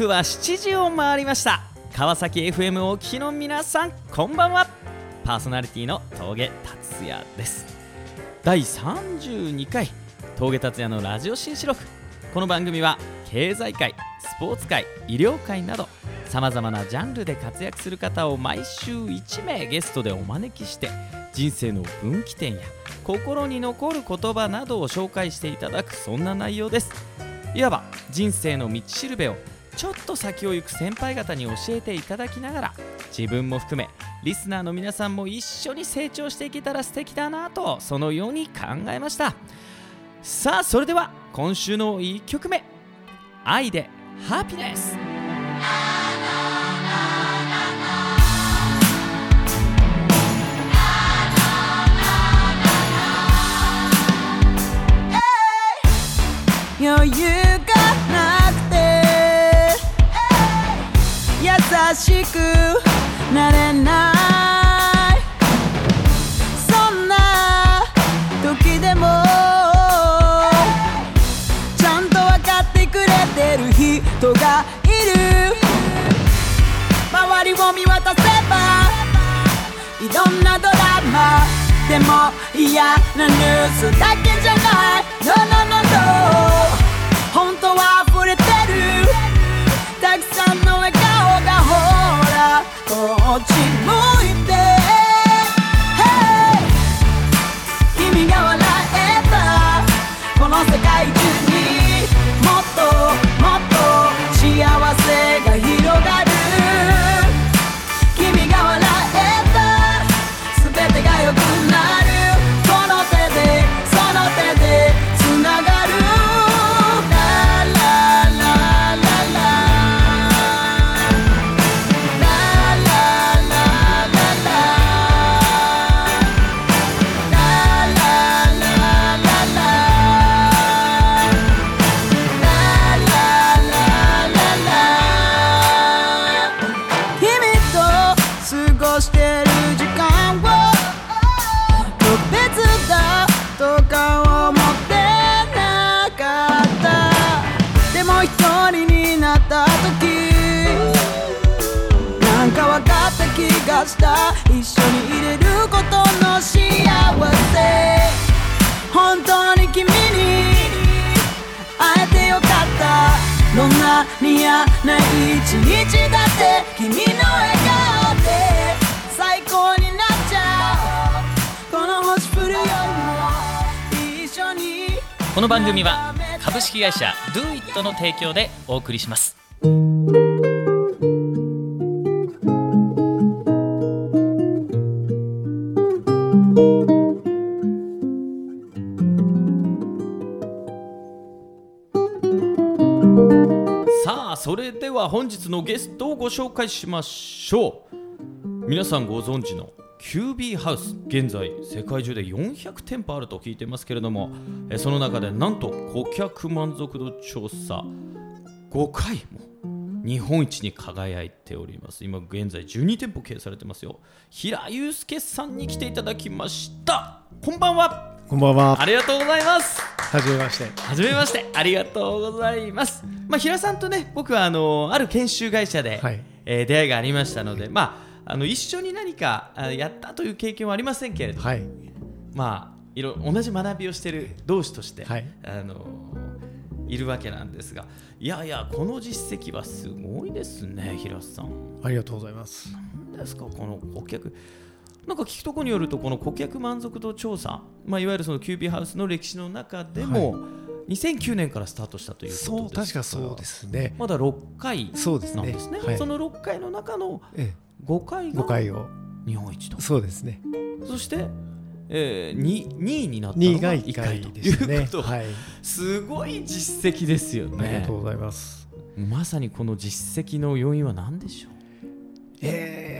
刻は7時を回りました。川崎 FM をお聞きの皆さんこんばんは。パーソナリティの峠達也です。第32回峠達也のラジオ新四録。この番組は経済界スポーツ界医療界などさまざまなジャンルで活躍する方を毎週1名ゲストでお招きして人生の分岐点や心に残る言葉などを紹介していただくそんな内容です。いわば人生の道しるべをちょっと先を行く先輩方に教えていただきながら自分も含めリスナーの皆さんも一緒に成長していけたら素敵だなとそのように考えましたさあそれでは今週の1曲目「愛でハピネス」余裕がしくなれないそんな時でもちゃんと分かってくれてる人がいる周りを見渡せばい。ろんなドラマでも嫌なニュースだけじゃない No no no no した一緒にいれることの幸せ。本当に君に会えてよかった。どんなに嫌な一日だって君の笑顔で。最高になっちゃう。この星降るよりも一緒に。この番組は株式会社 DoIt の提供でお送りします。れでは本日のゲストをご紹介しましょう。皆さんご存知の QB ハウス現在世界中で400店舗あると聞いてますけれどもその中でなんと顧客満足度調査5回も日本一に輝いております。今現在12店舗経営されてますよ。平祐介さんに来ていただきました。こんばんは。こんばんは。ありがとうございますはじめまして。はじめましてありがとうございます、まあ、平さんとね僕はあのある研修会社で、はいえー出会いがありましたので、まあ、あの一緒に何かあやったという経験はありませんけれども、はい。まあ、いろ同じ学びをしている同士として、はいあのいるわけなんですがいやいやこの実績はすごいですね平さん。ありがとうございます。何ですかこの顧客なんか聞くところによるとこの顧客満足度調査、まあ、いわゆるそのキュービーハウスの歴史の中でも、2009年からスタートしたということそう、です確かそうですね。まだ6回そうですねなんですねはいその6回の中のえ5回え、が5回を。日本一とそうですね。そして、えー、2, 2位になった2位がのが1 1回回と。いうこと、はい。すごい実績ですよねありがとうございます。まさにこの実績の要因は何でしょう？ええ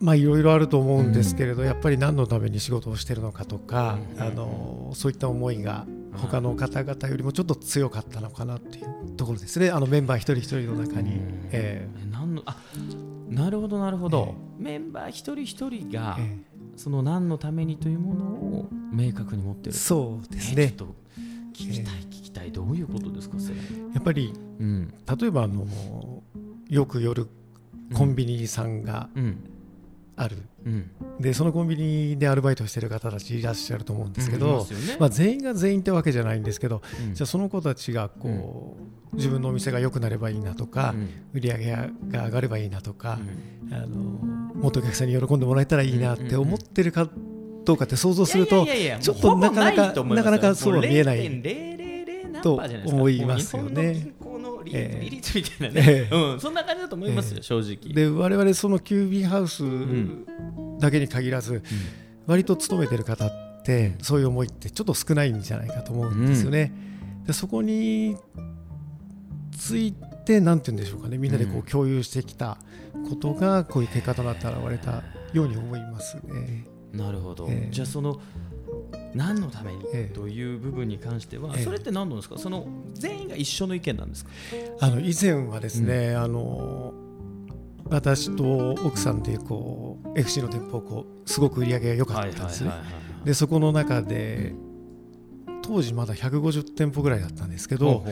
まあいろいろあると思うんですけれど、やっぱり何のために仕事をしてるのかとか、うん。あのそういった思いが他の方々よりもちょっと強かったのかなっていうところですね。あのメンバー一人一人の中に、うん。ええ。何のあなるほどなるほど、メンバー一人一人が、ええ。その何のためにというものを明確に持ってえるそうですね。えちょっと聞きたい聞きたい。体どういうことですかそれ、やっぱりうん。例えばあのよく夜コンビニさんがうんある、うん、でそのコンビニでアルバイトしてる方たちいらっしゃると思うんですけいど、ますよね。まあ、全員が全員ってわけじゃないんですけど、うん。じゃあその子たちがこう、自分のお店が良くなればいいなとか、うん。売り上げが上がればいいなとかう、ん。あのもっとお客さんに喜んでもらえたらいいなって思ってるかどうかって想像するとちょっとなかなかなかなかそうは見えないいと思いますよね日本の銀行の利ええ利率みたいなね、ええ。うん、そんな感じだと思いますよ、え正直。で我々そのキュービーハウスん。だけに限らず、割と勤めてる方ってそういう思いってちょっと少ないんじゃないかと思うんですよね。でそこについて何て言うんでしょうかね。みんなでこう共有してきたことがこういう結果となって現れたように思いますね。なるほど、ええ。じゃあその何のために？ええ。という部分に関しては、ええ。それって何なんですか？その全員が一緒の意見なんですか、あの以前はですね、あの私と奥さんでこう FC の店舗こうすごく売り上げが良かったんですね。いでそこの中で当時まだ150店舗ぐらいだったんですけど、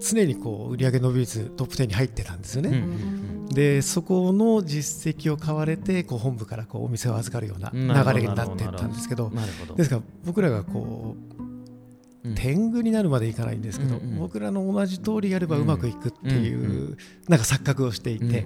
常にこう売上伸び率トップ10に入ってたんですよね。ううんうんでそこの実績を買われてこう本部からこうお店を預かるような流れになっていったんですけどですから僕らがこうん。う天狗になるまでいかないんですけど、うんうん僕らの同じ通りやればうまくいくっていう、うんうなんか錯覚をしていて、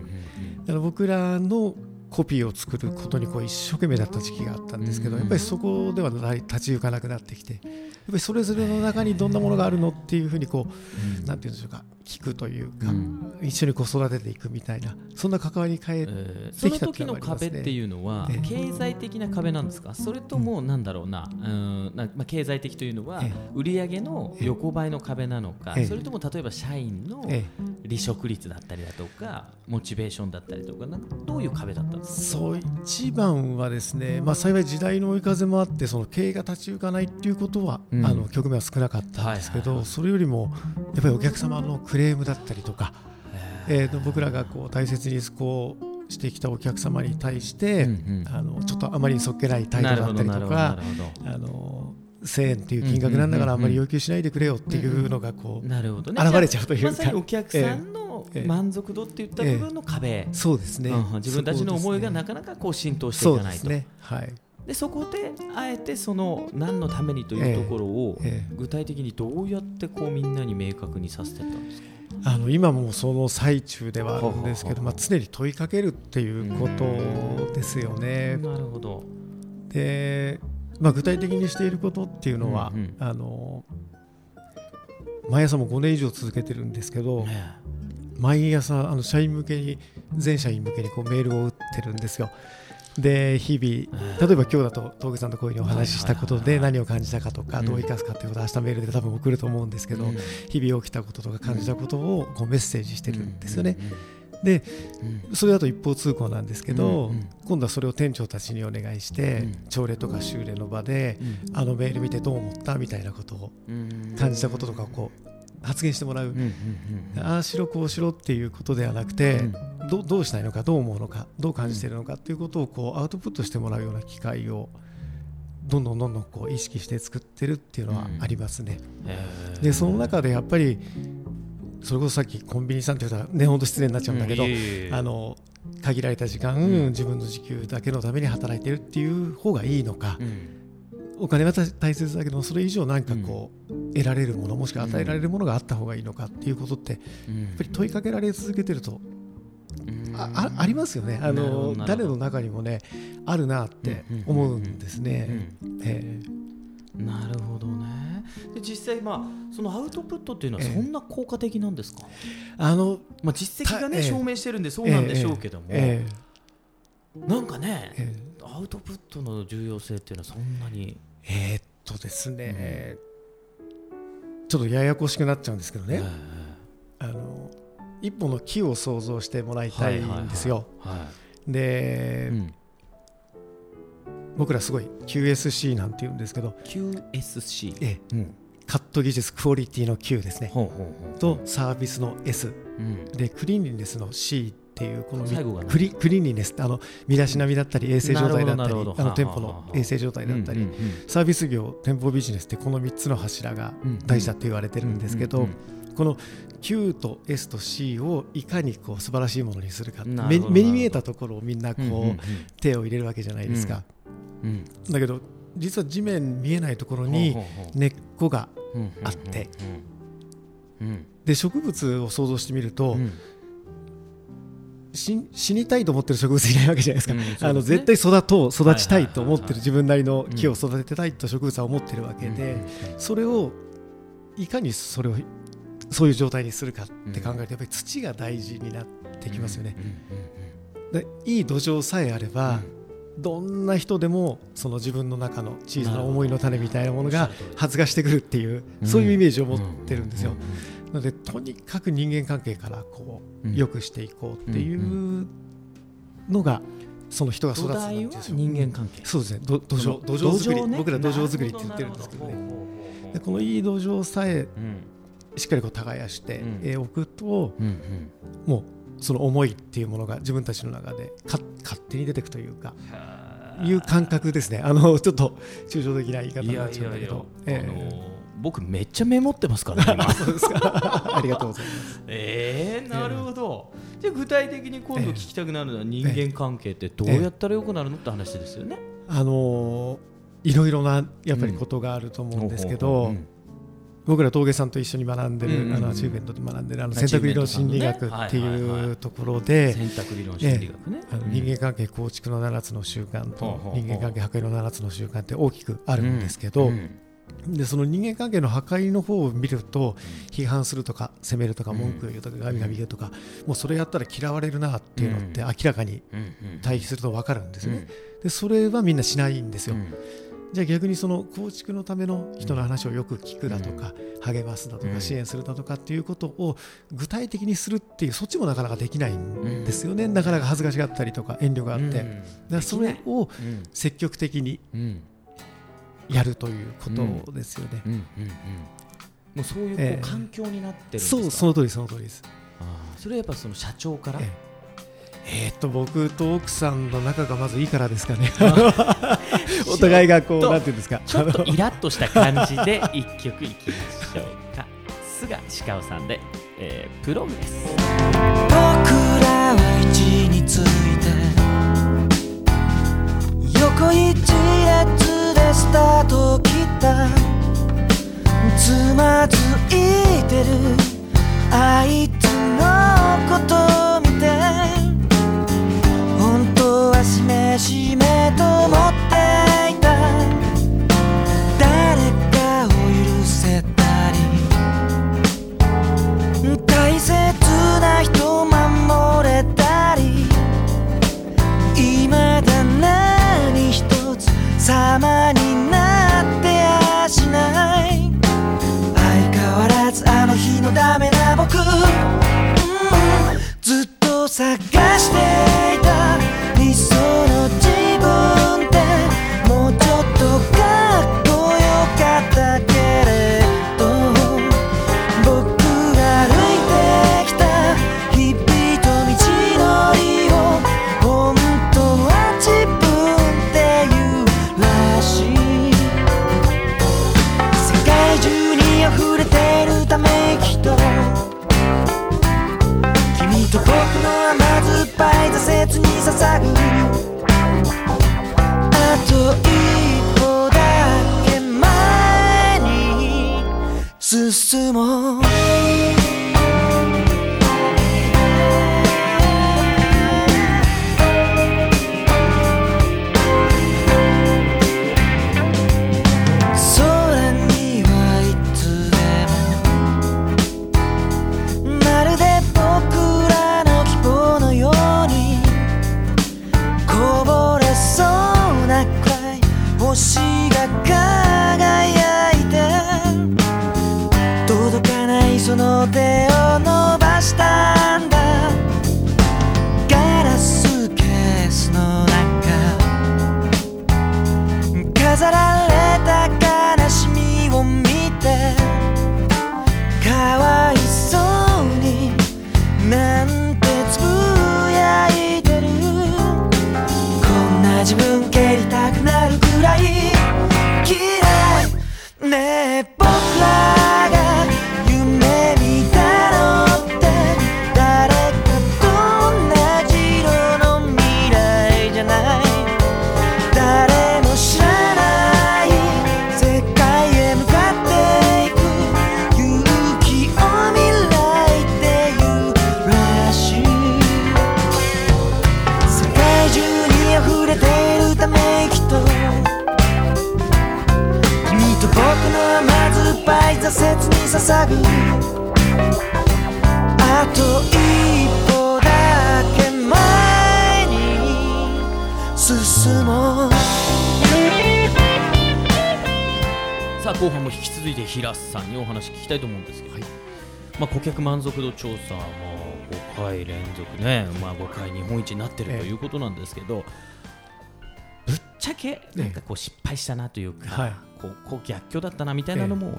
だから僕らのコピーを作ることにこう一生懸命だった時期があったんですけど、うん。やっぱりそこでは立ち行かなくなってきてやっぱりそれぞれの中にどんなものがあるのっていうふうにこう、うん。なんていうんでしょうか聞くというか、うん。一緒にこう育てていくみたいなそんな関わり変え、えーその時の壁っていうのはええ。経済的な壁なんですか？それともなんだろうなうんなまあ、経済的というのはえ売上の横ばいの壁なのかええ。それとも例えば社員のえ。離職率だったりだとかモチベーションだったりとかなんかどういう壁だったんですか？そう一番はですね、まあ、幸い時代の追い風もあってその経営が立ち行かないっていうことは、うん。あの局面は少なかったんですけど、はいはいはい。それよりもやっぱりお客様のクレームだったりとか、えーと僕らがこう大切にこうしてきたお客様に対して、うんうん。あのちょっとあまりにそっけない態度だったりとかあの1000円っていう金額なんだからあうんまり要求しないでくれよっていうのがこう、現れちゃうというかまさにお客さんのええ。満足度っていった部分の壁、そうですね、自分たちの思いがなかかなかこう浸透していそうかないと。ですね。はいでそこであえてその何のためにというところをええ具体的にどうやってこうみんなに明確にさせてったんですか？あの今もその最中ではあるんですけど、まあ、常に問いかけるっていうことですよね。なるほど。で、まあ、具体的にしていることっていうのは、うんうん。あの毎朝も5年以上続けてるんですけど、ね毎朝あの社員向けに全社員向けにこうメールを打ってるんですよ。で日々例えば今日だと峠さんとこういうふうにお話ししたことで何を感じたかとかうん。どう生かすかっていうことを明日メールで多分送ると思うんですけど、うん。日々起きたこととか感じたことをこうメッセージしてるんですよね。うん。でうん。それだと一方通行なんですけど、今度はそれを店長たちにお願いして、うん。朝礼とか修礼の場で、うん。あのメール見てどう思ったみたいなことをうん。感じたこととかをこう発言してもらう、ああしろこうしろっていうことではなくて、うんどどうしたいのかどう思うのかどう感じているのかっていうことをこうアウトプットしてもらうような機会をどんどんどんどんこう意識して作ってるっていうのはありますね。でその中でやっぱりそれこそさっきコンビニさんって言ったらね本当失礼になっちゃうんだけど、あの限られた時間、うん。自分の時給だけのために働いてるっていう方がいいのか、うん。お金は大大切だけどそれ以上何かこう、得られるものもしくは与えられるものがあった方がいいのかっていうことってやうん。っぱり問いかけられ続けてるとうんああありますよね。あの誰の中にもねあるなって思うんですね。ええ。なるほどね。で実際まあそのアウトプットっていうのはええ。そんな効果的なんですか、あのまあ、実績がね、たええ。証明してるんでそうなんでしょうけども、えなんかね、ええ。アウトプットの重要性っていうのはそんなに、ええーっとですね、ちょっとややこしくなっちゃうんですけどね、あの一本の木を想像してもらいたいんですよ。はで、いうん。僕らすごい QSC なんて言うんですけど、QSC、ええ。うん、カット技術クオリティの Q ですね。とサービスの S うん。でクリーンリネスの C っていうこのクリクリーニネス。あの身だしなみだったり衛生状態だったりあの店舗の衛生状態だったり、サービス業店舗ビジネスってこの3つの柱が大事だって言われてるんですけど、この Q と S と C をいかにこう素晴らしいものにするか目目に見えたところをみんなこう、うんうんうん。手を入れるわけじゃないですか、うん。だけど実は地面見えないところに根っこがあって。で植物を想像してみると、うん。死死にたいと思ってる植物いないわけじゃないですか、うんすね。あの絶対育とう育ちたいと思ってる自分なりの木を育てたいと植物は思ってるわけで、それをいかにそれをそういう状態にするかって考えるとやっぱり土が大事になってきますよね。でいい土壌さえあれば、どんな人でもその自分の中の小さな思いの種みたいなものが発芽してくるっていうそういうイメージを持ってるんですよ。なのでとにかく人間関係からこううん。良くしていこうっていうのがその人が育つ土んですよ。人間関係。そうですね。ど土壌土壌作り、ね。僕ら土壌作りって言ってるんですけどね。でこのいい土壌さえうんしっかりこう耕しておくとうんうん。もうその思いっていうものが自分たちの中でか勝手に出てくというかいう感覚ですね。あのちょっと抽象的な言い方いやになっちゃうんだいやいや、けどあえ。の僕めっちゃメモってますからね ありがとうございます。えー、なるほど、じゃあ具体的に今度聞きたくなるのは人間関係ってどうやったらよくなるのって話ですよね。あのーいろいろなやっぱりことがあると思うんですけど、ほうほうほううん僕ら峠さんと一緒に学んでる、あのアチューメントで学んでるあのア選択理論心理学ってはいうところで、選択理論心理学ね。あの人間関係構築の7つの習慣と人間関係破壊の7つの習慣って大きくあるんですけど、うん。でその人間関係の破壊の方を見ると批判するとか責めるとか文句を言うとかガミガミ言うとかもうそれやったら嫌われるなっていうのって明らかに対比すると分かるんですよね。でそれはみんなしないんですよ。うんじゃあ逆にその構築のための人の話をよく聞くだとか、励ますだとうん。か支援するだとかっていうことを具体的にするっていうそっちもなかなかできないんですよね、なかなか恥ずかしがったりとか遠慮があって、だそれをうん。積極的にうんやるということですよね。もうそういう環境になってるんですか？そうその通りその通りです。それはやっぱその社長から？ええーっと僕と奥さんの仲がまずいいからですかね。お互いがこうなんていうんですか。ちょっとイラッとした感じで一曲いきましょうか。菅鹿尾さんで、えープログレス。僕らは位置について横一列でスタートを切った。つまずいてる。あいつのことを見てしめと僕の甘酸っぱい挫折に捧ぐあと一歩だけ前に進もう。あ後半も引き続いて平瀬さんにお話聞きたいと思うんですけど、まあ、顧客満足度調査は5回連続ね、まあ、5回日本一になってるええ。ということなんですけど、ぶっちゃけなんかこう失敗したなというか、はい。こうこう逆境だったなみたいなのも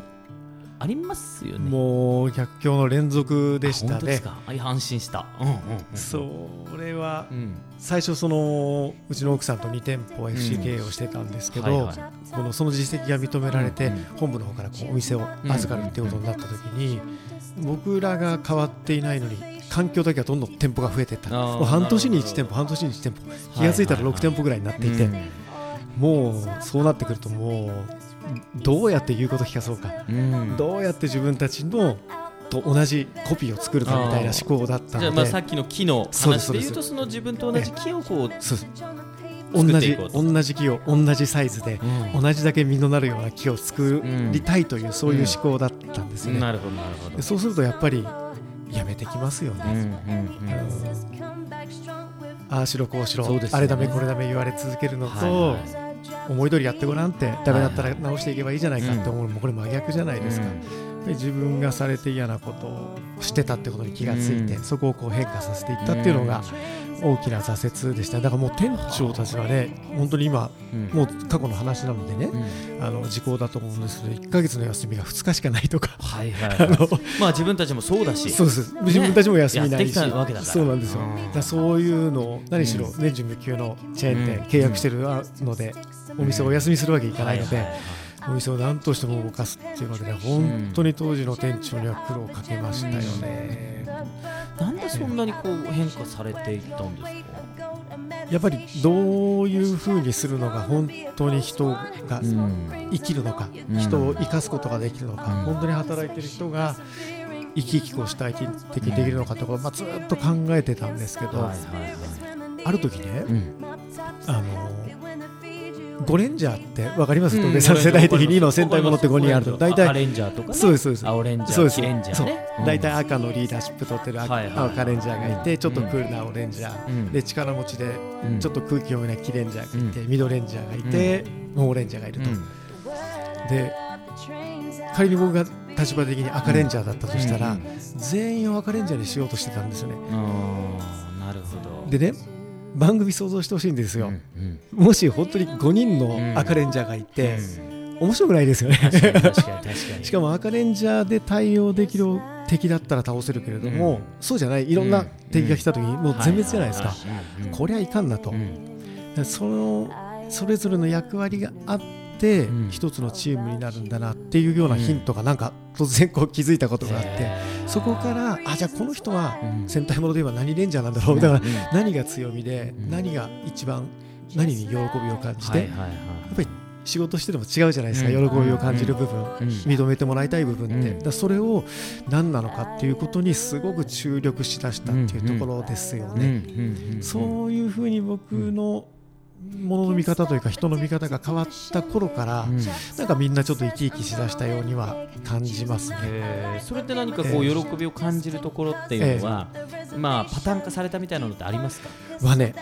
ありますよね。もう逆境の連続でしたね。安心した。うんうんうんそれはうん。最初そのうちの奥さんと2店舗 FC 経営をしてたんですけど、はいはい。このその実績が認められて、うんうん本部の方からこうお店を預かるっていうことになった時に、僕らが変わっていないのに環境だけはどんどん店舗が増えていった。半年になるほど。1店舗。半年に1店舗気が付いたら6店舗ぐらいになっていて、うん。もうそうなってくるともうどうやって言うこと聞かそうか、うん。どうやって自分たちのと同じコピーを作るかみたいな思考だったじゃあまあさっきの木のそうです話で言うとその自分と同じ木をこう同じ作っていこうと。同じ木を同じサイズで、うん。同じだけ実のなるような木を作りたいという、そういう思考だったんですよね、なるほどなるほど。で。そうするとやっぱりやめてきますようんね、うんうん。ああしろこうしろ。ね。あれダメこれダメ言われ続けるのと、はいはい思い通りやってごらんってダメだったら直していけばいいじゃないかって思う。のもこれ真逆じゃないですか、やっぱり自分がされて嫌なことをしてたってことに気がついて、うん。そこをこう変化させていったっていうのが大きな挫折でした。だからもう店長たちはね本当に今うん。もう過去の話なのでね、うん。あの時効だと思うんですけど1ヶ月の休みが2日しかないとか。はいはいあはい。のまあ自分たちもそうだし。そうです。自分たちも休みないし、やってきたわけだから。そうなんですよ、うん。だそういうのを何しろう年中無休のチェーン店、うん。契約してるので、お店をお休みするわけいかないので、お店を何としても動かすっていうのでね本当に当時の店長には苦労をかけましたよね、なんでそんなにこう変化されていったんですか？やっぱりどういうふうにするのが本当に人がん。生きるのか、うん。人を生かすことができるのか、うん。本当に働いてる人が生き生きこう主体的にできるのかとか、まあ、ずっと考えてたんですけど、はいはいはい。ある時ね、うん。あのゴレンジャーってわかります、うん。東さん世代的に今戦隊ものって5人あると。大体アレンジャーとかね。そうですそうです。青レンジャーキレンジャーね。大体赤のリーダーシップ取ってる赤,、レンジャーがいてちょっとうんクールなオレンジャー、うん。で力持ちでうん。ちょっと空気読めないキレンジャーがいて、うミドレンジャーがいて、モーレンジャーがいると、うん。で仮に僕が立場的に赤レンジャーだったとしたら、うん全員を赤レンジャーにしようとしてたんですよね。なるほど。でね番組想像してほしいんですよ、うんうん。もし本当に5人の赤レンジャーがいて、面白くないですよね。しかも赤レンジャーで対応できる敵だったら倒せるけれども、うん。そうじゃない。いろんな敵が来た時にもう全滅じゃないですか、はいはいはいこりゃいかんなと、うん。そのそれぞれの役割があって、うん。一つのチームになるんだなっていうようなヒントがなんか突然こう気づいたことがあって、そこからあじゃあこの人はうん。戦隊もので言えば何レンジャーなんだろうだから何が強みで、うん。何が一番何に喜びを感じて、やっぱり仕事してても違うじゃないですか、うん。喜びを感じる部分、うん。認めてもらいたい部分って、うん。だそれを何なのかっていうことにすごく注力しだしたっていうところですよね。そういうふうに僕のものの見方というか人の見方が変わった頃から、うん。なんかみんなちょっと生き生きしだしたようには感じますね。へーそれって何かこうえ喜びを感じるところっていうのは、まあパターン化されたみたいなのってありますか、はね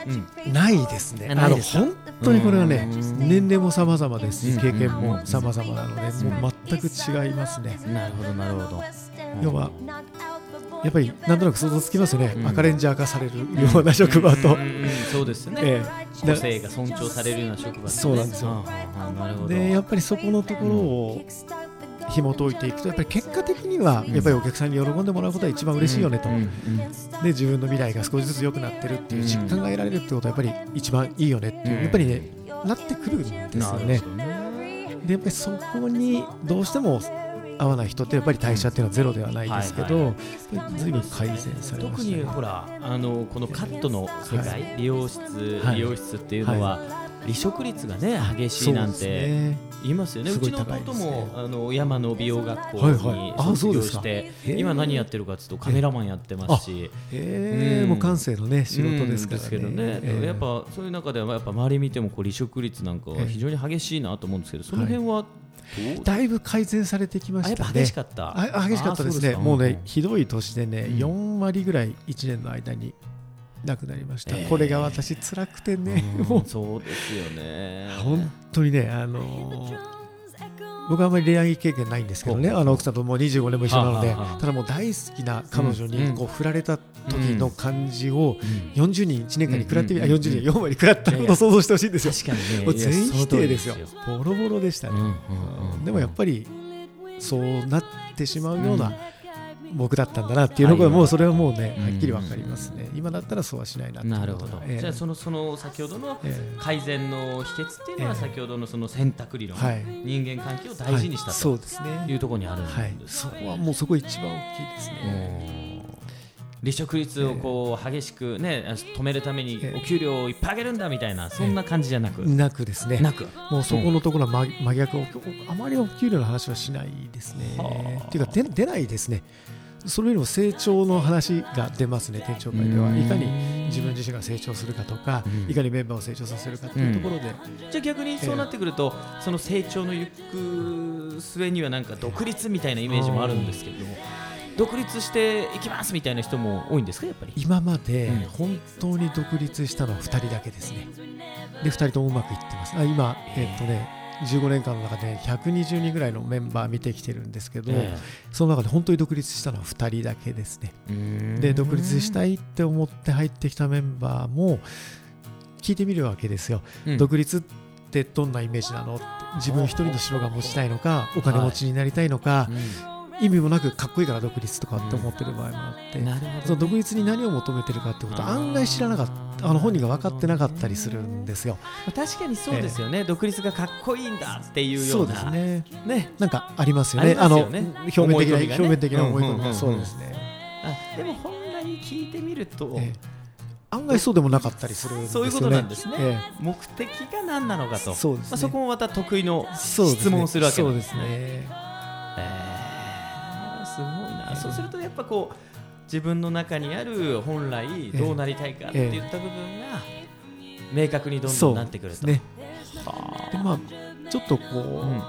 うん、ないですね。あの本当にこれはねうん。年齢も様々ですうん。し経験うん。も様々なのでもう全く違いますね。なるほどなるほど。要はやっぱりなんとなく想像つきますよね、うん。赤レンジャー化されるような職場と、そうですね、ええ。個性が尊重されるような職場、ね、そうなんですよ。なるほど。でやっぱりそこのところを紐解いていくとやっぱり結果的にはうん。やっぱりお客さんに喜んでもらうことが一番嬉しいよねと、うんうんで自分の未来が少しずつ良くなってるっていう実感が得られるってことはやっぱり一番いいよねっていう、うん。やっぱりねなってくるんですよね。でやっぱりそこにどうしても合わない人ってやっぱり代謝っていうのはゼロではないですけど、はいはずい。ぶん改善されま特したね。にほらあのこのカットの世界、は美容室、はい美容室っていうのは、離職率がね激しいなんてね。言いますよね。うすごいちの弟もあの山の美容学校はいはい。にあ卒業して、へえ今何やってるかっていうとカメラマンやってますし。えー。うん。もう感性のね仕事ですからね。うんけどね、えーやっぱそういう中ではやっぱ周り見てもこう離職率なんかは非常に激しいなと思うんですけど、その辺はだいぶ改善されてきましたね。激しかった。あ激しかったですね。うもうねかひどい年でね、うん。4割ぐらい1年の間に亡くなりました、えー。これが私辛くてね、うんもう。そうですよね。本当にねあのー僕はあんまり恋愛経験ないんですけどね、あの奥さんともう25年も一緒なので、ただもう大好きな彼女うんにこう振られた時の感じをうん40人1年間に食らってみ、うんあ40人4割食らったいやいや。ことを想像してほしいんですよ。確かにね。もう全否定ですよ。ボロボロでしたね。でもやっぱりそうなってしまうような僕だったんだなっていうのがはいもうそれはもうねうん。はっきりわかりますね。今だったらそうはしないななるほど、じゃあそのその先ほどのええ。改善の秘訣っていうのはええ。先ほどのその選択理論、はい。人間関係を大事にしたはい。とそうですね。いうところにあるんはい、ですそこはもうそこ一番大きいですね。うん離職率をこう激しくね止めるためにええ。お給料をいっぱい上げるんだみたいなそんな感じじゃなく、なくですね。なく。もうそこのところは真真逆、あまりお給料の話はしないですね。はあ。っていうか出出ないですね。それよりも成長の話が出ますね、店長会では。いかに自分自身が成長するかとか、うん。いかにメンバーを成長させるかというところで、じゃあ逆にそうなってくると、その成長の行く末にはなんか独立みたいなイメージもあるんですけど、独立していきますみたいな人も多いんですかやっぱり今までうん。本当に独立したのは2人だけですね。で、2人ともうまくいってます。あ今、えっとね、15年間の中で120人ぐらいのメンバー見てきてるんですけど、えその中で本当に独立したのは2人だけですね。えで独立したいって思って入ってきたメンバーも聞いてみるわけですよ、うん。独立ってどんなイメージなの自分一人の城が持ちたいのかお金持ちになりたいのか、意味もなくかっこいいから独立とかって思ってる場合もあって、うんなるほどね。その独立に何を求めてるかってことをあー案外知らなかったあの本人が分かってなかったりするんですよ。まあ確かにそうですよね、独立がかっこいいんだっていうよそううなですね。ね。なんかありますよね。あの表面的な、表面的な思い込みがそうですね、あでも本来聞いてみると、ええ。案外そうでもなかったりするんですよね。そういうことなんですね、え目的が何なのかと。そうですね。まあ、そこもまた得意の質問をするわけですね。そうするとやっぱこう自分の中にある本来どうなりたいかっていった部分が明確にどんどんなってくると。ね。はでまあちょっとこう、うん。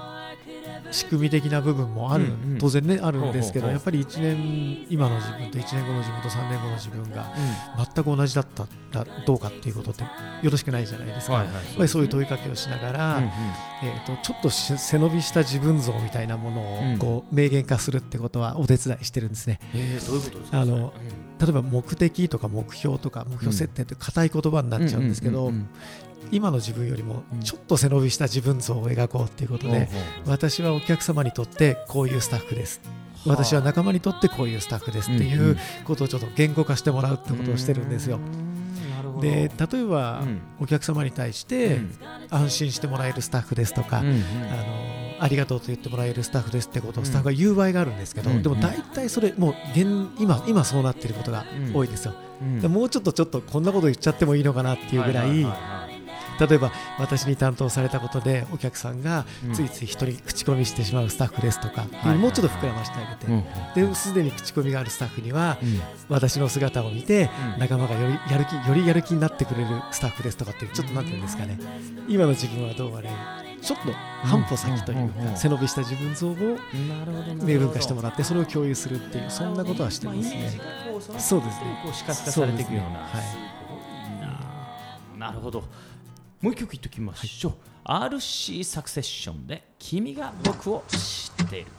仕組み的な部分もある、うんうん。当然ねあるんですけどやっぱり1年今の自分と1年後の自分と3年後の自分が全く同じだったらどうかっていうことってよろしくないじゃないですか。はいはい。やっぱりそういう問いかけをしながら、うんうんえー、とちょっとし背伸びした自分像みたいなものうん。をこう明言化するってことはお手伝いしてるんですね。えーどういうことですか？あの例えば目的とか目標とか目標設定って硬い言葉になっちゃうんですけど、うんうんうん今の自分よりもうんちょっと背伸びした自分像を描こうっていうことで、私はお客様にとってこういうスタッフです。私は仲間にとってこういうスタッフですっていうんううん。ことをちょっと言語化してもらうってことをしてるんですよ。う。んなるほどで例えば、うん。お客様に対してうん。安心してもらえるスタッフですとか、うんうん。あのありがとうと言ってもらえるスタッフですってことうん。をスタッフが言う場合があるんですけど、うん。でも大体それもう現今今そうなっていることが多いですよ、うん。でもうちょっとちょっとこんなこと言っちゃってもいいのかなっていうぐらい、ははは例えば私に担当されたことでお客さんがうん。ついつい一人口コミしてしまうスタッフですとか、はいもうちょっと膨らましてあげて、うんですでに口コミがあるスタッフにはうん。私の姿を見てうん。仲間がよりやる気よりやる気になってくれるスタッフですとかっていうちょっとなんていうんですかね。今の自分はどうあれちょっと半歩先というか背伸びした自分像を明文化してもらってそれを共有するっていうそんなことはしてますね。そうですね。こう視覚化されていくような。はい。なるほどもう一曲いっときましょう、RC サクセッションで「君が僕を知っている」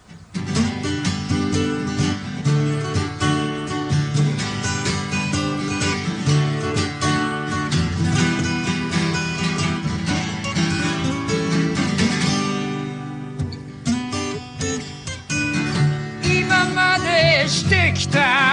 今までしてきた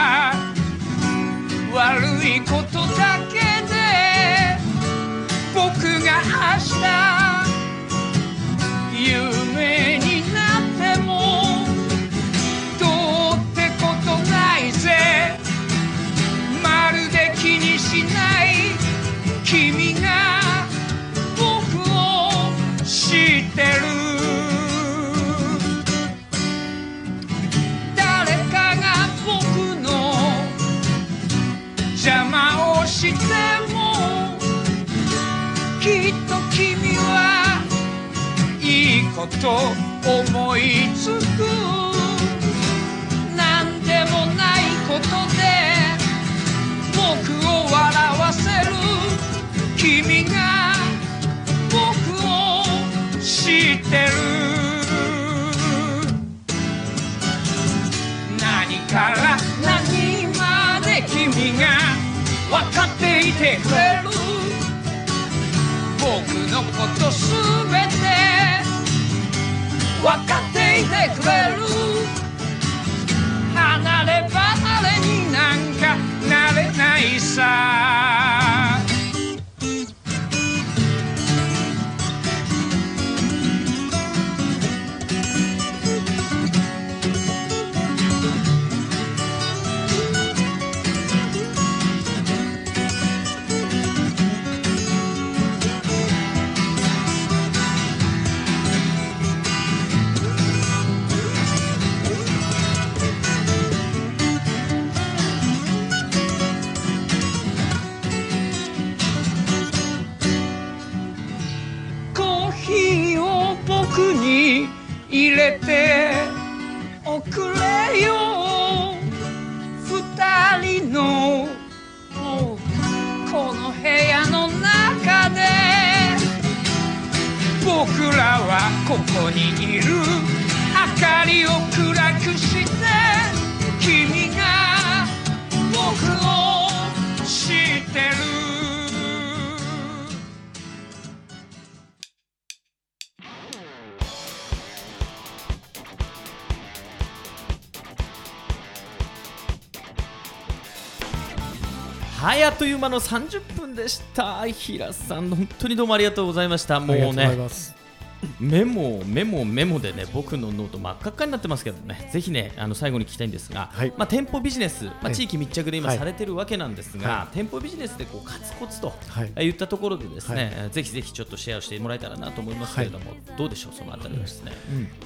と思いつくなんでもないことで僕を笑わせる君が僕を知ってる何から何まで君が分かっていてくれる僕のことすべて分かっていてくれるここにいる明かりを暗くして君が僕を知ってる。はいあっという間の30分でした。平さん本当にどうもありがとうございました。もうねますメモメモメモでね僕のノート真っ赤っかになってますけどね。ぜひねあの最後に聞きたいんですが、はい。まあ店舗ビジネス、まあ、はい地域密着で今はい。されてるわけなんですが、は店舗ビジネスでこう勝つコツと、はい。ったところでですね、はぜひぜひちょっとシェアしてもらえたらなと思いますけれども、どうでしょう？そのあたりはですね、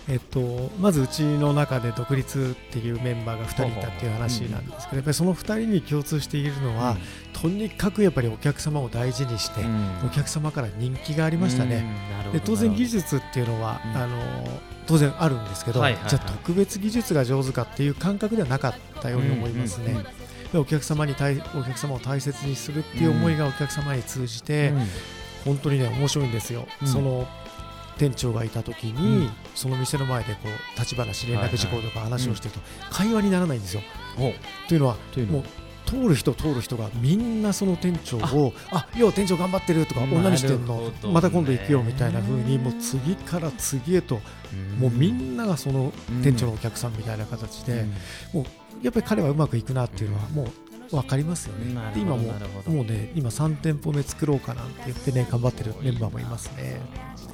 えっと、まずうちの中で独立っていうメンバーが2人いたっていう話なんですけどやっぱりその2人に共通しているのは、とにかくやっぱりお客様を大事にして、お客様から人気がありましたね。で当然技術っていうのは、うん。あの当然あるんですけど、はいはいはい。じゃあ特別技術が上手かっていう感覚ではなかったように思いますね。お客様に対お客様を大切にするっていう思いがお客様に通じて、本当にね面白いんですよ。うん。その店長がいた時に、うん。その店の前でこう立ち話連絡事項とか話をしてると、会話にならないんですよ。お。というのはというのは？もう通る人通る人がみんなその店長をあ。いや店長頑張ってるとかなるほど何してんのねまた今度行くよみたいな風にもう次から次へともうみんながその店長のお客さんみたいな形でもうやっぱり彼はうまくいくなっていうのはもう分かりますよね。で今ももうね今3店舗目作ろうかなんて言ってね頑張ってるメンバーもいますね。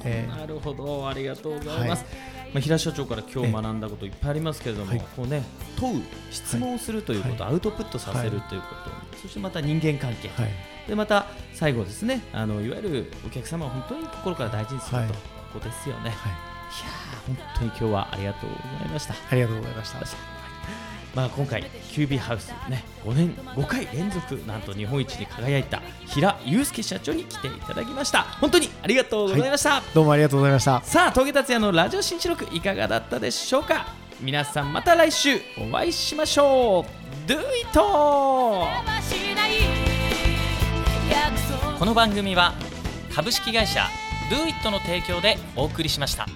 えーなるほど、ありがとうございます。まあ、平社長から今日学んだこといっぱいありますけれども、はいこうね、問う、質問をするということ、はアウトプットさせるということ、そしてまた人間関係、はい。でまた最後ですね、あのいわゆるお客様を本当に心から大事にすると、はい。ここですよね。い、や本当に今日はありがとうございました。ありがとうございました。まあ、今回、キュービーハウス、ね、5年5回連続なんと日本一に輝いた平祐介社長に来ていただきました本当にありがとうございました、どうもありがとうございました。さあ峠達也のラジオ新記録いかがだったでしょうか？皆さんまた来週お会いしましょう Do it! この番組は株式会社 Do it の提供でお送りしました。